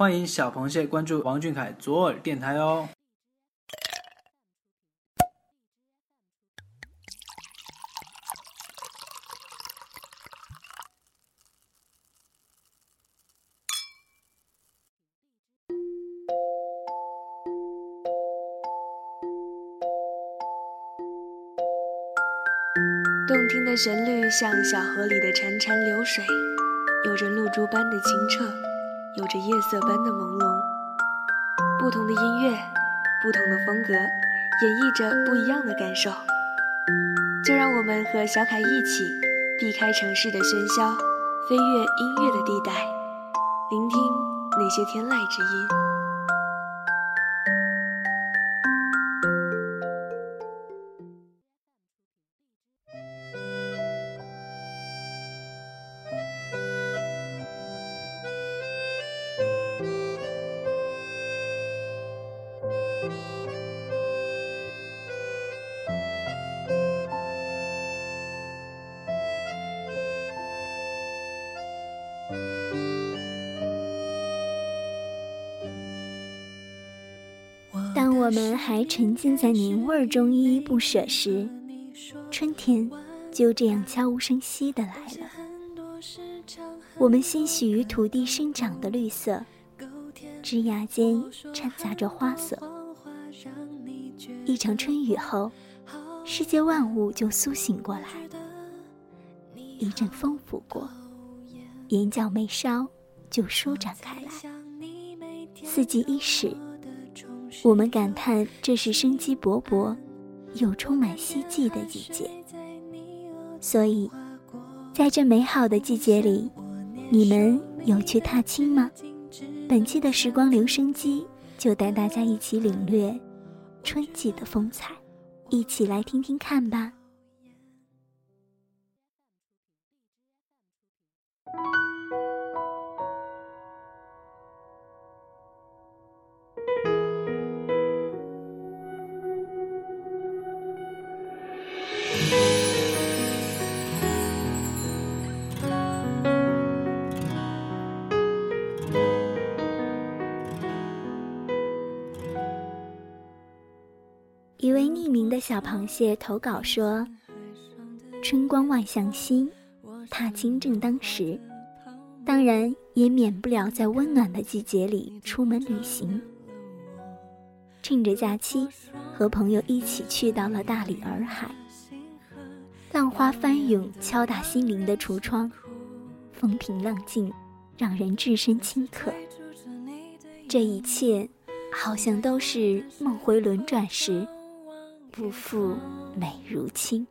欢迎小螃蟹关注王俊凯左耳电台哦。动听的旋律像小河里的潺潺流水，有着露珠般的清澈，有着夜色般的朦胧。不同的音乐，不同的风格，演绎着不一样的感受。就让我们和小凯一起，避开城市的喧嚣，飞越音乐的地带，聆听那些天籁之音。我们还沉浸在年味儿中依依不舍时，春天就这样悄无声息地来了。我们欣喜于土地生长的绿色，枝桠间掺杂着花色。一场春雨后，世界万物就苏醒过来。一阵风拂过，眼角眉梢就舒展开来。四季伊始。我们感叹这是生机勃勃、又充满希冀的季节。所以，在这美好的季节里，你们有去踏青吗？本期的时光留声机就带大家一起领略春季的风采，一起来听听看吧。一位匿名的小螃蟹投稿说：“春光万象新，踏青正当时，当然也免不了在温暖的季节里出门旅行。趁着假期，和朋友一起去到了大理洱海，浪花翻涌，敲打心灵的橱窗，风平浪静，让人置身顷刻。这一切，好像都是梦回轮转时。”不负美如青。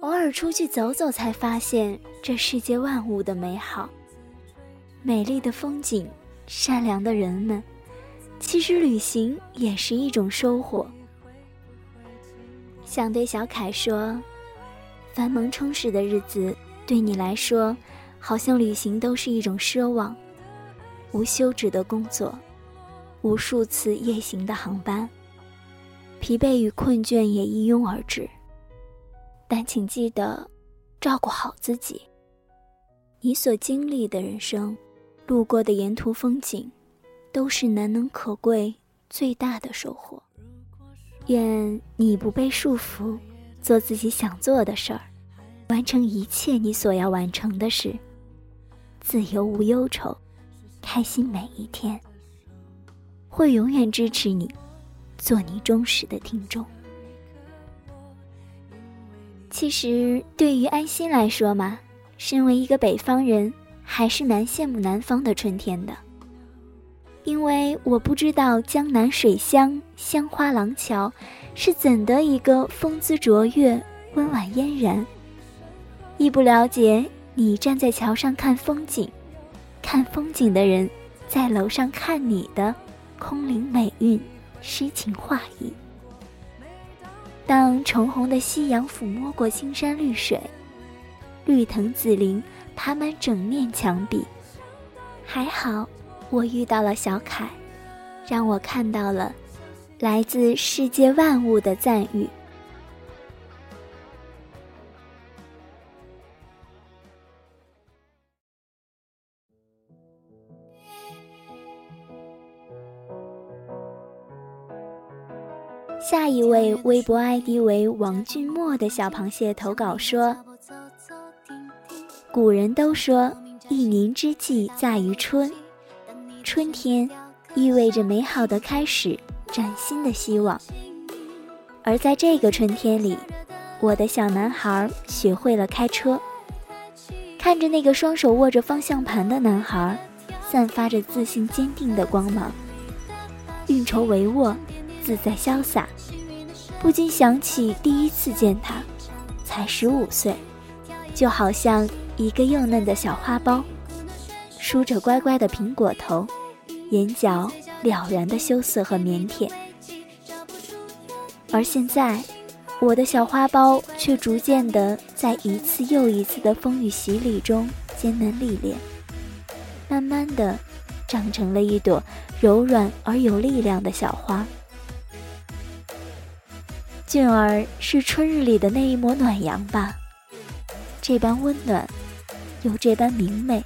偶尔出去走走，才发现这世界万物的美好，美丽的风景，善良的人们。其实旅行也是一种收获。想对小凯说：繁忙充实的日子，对你来说，好像旅行都是一种奢望，无休止的工作。无数次夜行的航班，疲惫与困倦也一拥而至。但请记得，照顾好自己。你所经历的人生，路过的沿途风景，都是难能可贵最大的收获。愿你不被束缚，做自己想做的事儿，完成一切你所要完成的事，自由无忧愁，开心每一天。会永远支持你，做你忠实的听众。其实，对于安心来说嘛，身为一个北方人，还是蛮羡慕南方的春天的。因为我不知道江南水乡香花廊桥是怎的一个风姿卓越、温婉嫣然，亦不了解你站在桥上看风景，看风景的人在楼上看你的。空灵美韵，诗情画意。当重红的夕阳抚摸过青山绿水，绿藤紫林爬满整面墙壁。还好，我遇到了小凯，让我看到了来自世界万物的赞誉。下一位微博 ID 为王俊墨的小螃蟹投稿说：“古人都说一年之计在于春，春天意味着美好的开始，崭新的希望。而在这个春天里，我的小男孩学会了开车。看着那个双手握着方向盘的男孩，散发着自信坚定的光芒，运筹帷幄。”自在潇洒，不禁想起第一次见他，才十五岁，就好像一个幼嫩的小花苞，梳着乖乖的苹果头，眼角了然的羞涩和腼腆。而现在，我的小花苞却逐渐的在一次又一次的风雨洗礼中艰难历练，慢慢的长成了一朵柔软而有力量的小花。俊儿是春日里的那一抹暖阳吧，这般温暖，又这般明媚，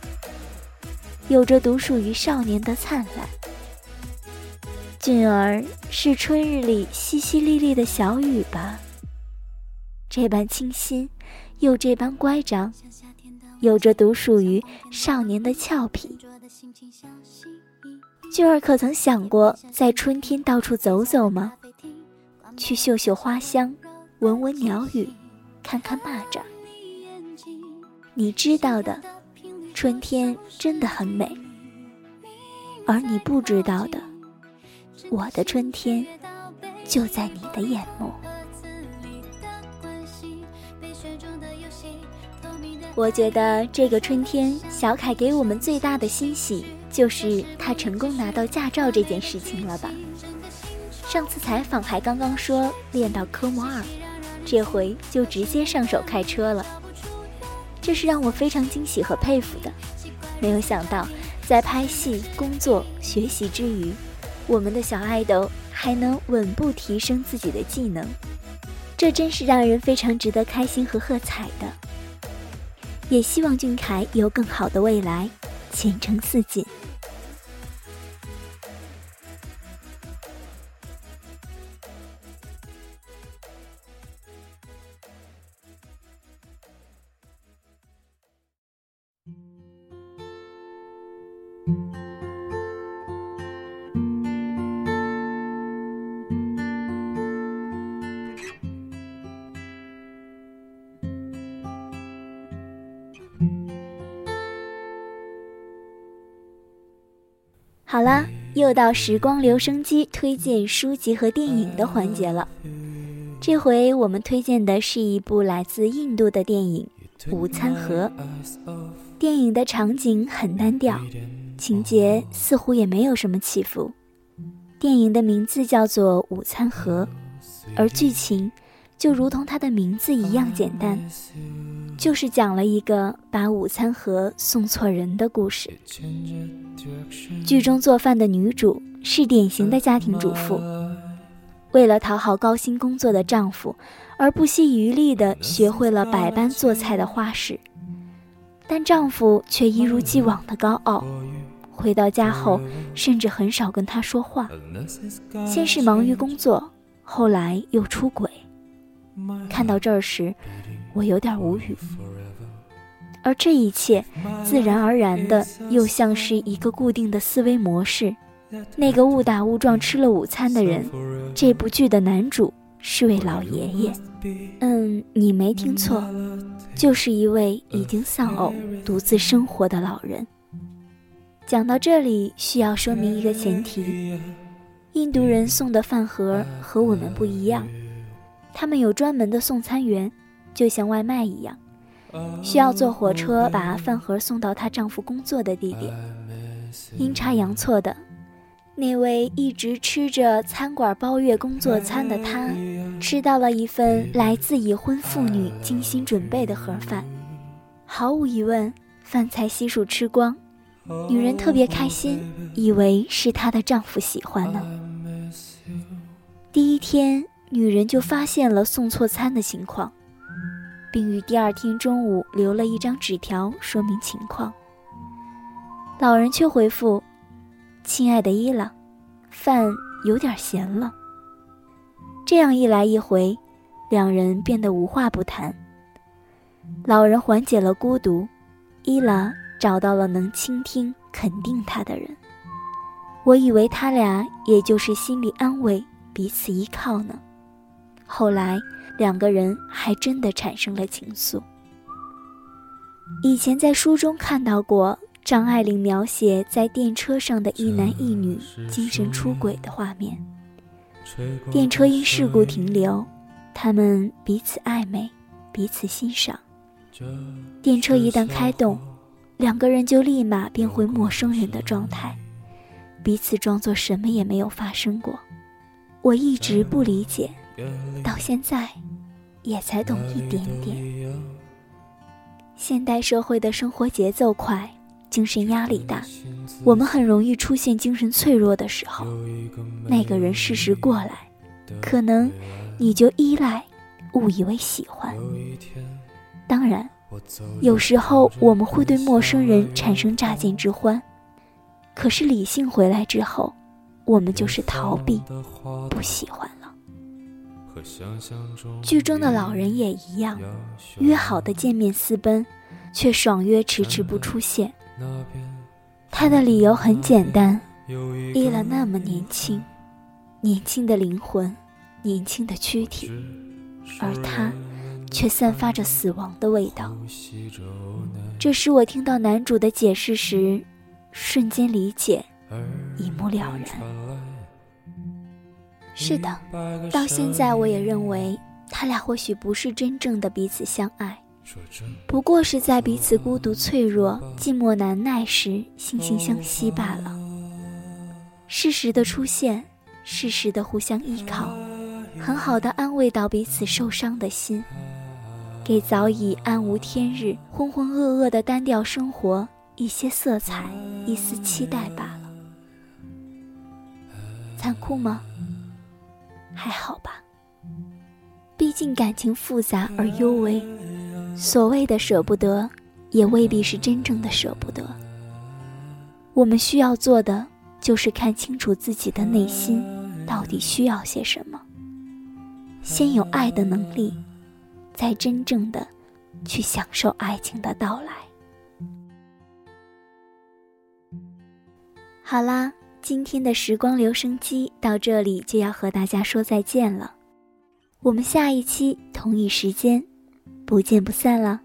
有着独属于少年的灿烂。俊儿是春日里淅淅沥沥的小雨吧，这般清新，又这般乖张，有着独属于少年的俏皮。俊儿可曾想过在春天到处走走吗？去嗅嗅花香，闻闻鸟语，看看蚂蚱。你知道的，春天真的很美。而你不知道的，我的春天就在你的眼眸。我觉得这个春天，小凯给我们最大的欣喜，就是他成功拿到驾照这件事情了吧。上次采访还刚刚说练到科目二，这回就直接上手开车了，这是让我非常惊喜和佩服的。没有想到，在拍戏、工作、学习之余，我们的小爱豆还能稳步提升自己的技能，这真是让人非常值得开心和喝彩的。也希望俊凯有更好的未来，前程似锦。好啦，又到时光留声机推荐书籍和电影的环节了。这回我们推荐的是一部来自印度的电影《午餐盒》。电影的场景很单调，情节似乎也没有什么起伏。电影的名字叫做《午餐盒》，而剧情就如同它的名字一样简单。就是讲了一个把午餐盒送错人的故事。剧中做饭的女主是典型的家庭主妇，为了讨好高薪工作的丈夫，而不惜余力地学会了百般做菜的花式。但丈夫却一如既往的高傲，回到家后甚至很少跟她说话。先是忙于工作，后来又出轨。看到这儿时。我有点无语，而这一切自然而然的，又像是一个固定的思维模式。那个误打误撞吃了午餐的人，这部剧的男主是位老爷爷。嗯，你没听错，就是一位已经丧偶、独自生活的老人。讲到这里，需要说明一个前提：印度人送的饭盒和我们不一样，他们有专门的送餐员。就像外卖一样，需要坐火车把饭盒送到她丈夫工作的地点。阴差阳错的，那位一直吃着餐馆包月工作餐的她，吃到了一份来自已婚妇女精心准备的盒饭。毫无疑问，饭菜悉数吃光，女人特别开心，以为是她的丈夫喜欢呢。第一天，女人就发现了送错餐的情况。并于第二天中午留了一张纸条说明情况。老人却回复：“亲爱的伊朗，饭有点咸了。”这样一来一回，两人变得无话不谈。老人缓解了孤独，伊拉找到了能倾听、肯定他的人。我以为他俩也就是心理安慰、彼此依靠呢。后来，两个人还真的产生了情愫。以前在书中看到过张爱玲描写在电车上的一男一女精神出轨的画面。电车因事故停留，他们彼此暧昧，彼此欣赏。电车一旦开动，两个人就立马变回陌生人的状态，彼此装作什么也没有发生过。我一直不理解。到现在，也才懂一点点。现代社会的生活节奏快，精神压力大，我们很容易出现精神脆弱的时候。那个人适时过来，可能你就依赖，误以为喜欢。当然，有时候我们会对陌生人产生乍见之欢，可是理性回来之后，我们就是逃避，不喜欢了。剧中的老人也一样，约好的见面私奔，却爽约迟迟不出现。他的理由很简单：伊了那么年轻，年轻的灵魂，年轻的躯体，而他却散发着死亡的味道。这时我听到男主的解释时，瞬间理解，一目了然。是的，到现在我也认为，他俩或许不是真正的彼此相爱，不过是在彼此孤独、脆弱、寂寞难耐时惺惺相惜罢了。适时的出现，适时的互相依靠，很好的安慰到彼此受伤的心，给早已暗无天日、浑浑噩噩的单调生活一些色彩，一丝期待罢了。残酷吗？还好吧，毕竟感情复杂而幽微，所谓的舍不得，也未必是真正的舍不得。我们需要做的，就是看清楚自己的内心到底需要些什么，先有爱的能力，再真正的去享受爱情的到来。好啦。今天的时光留声机到这里就要和大家说再见了，我们下一期同一时间不见不散了。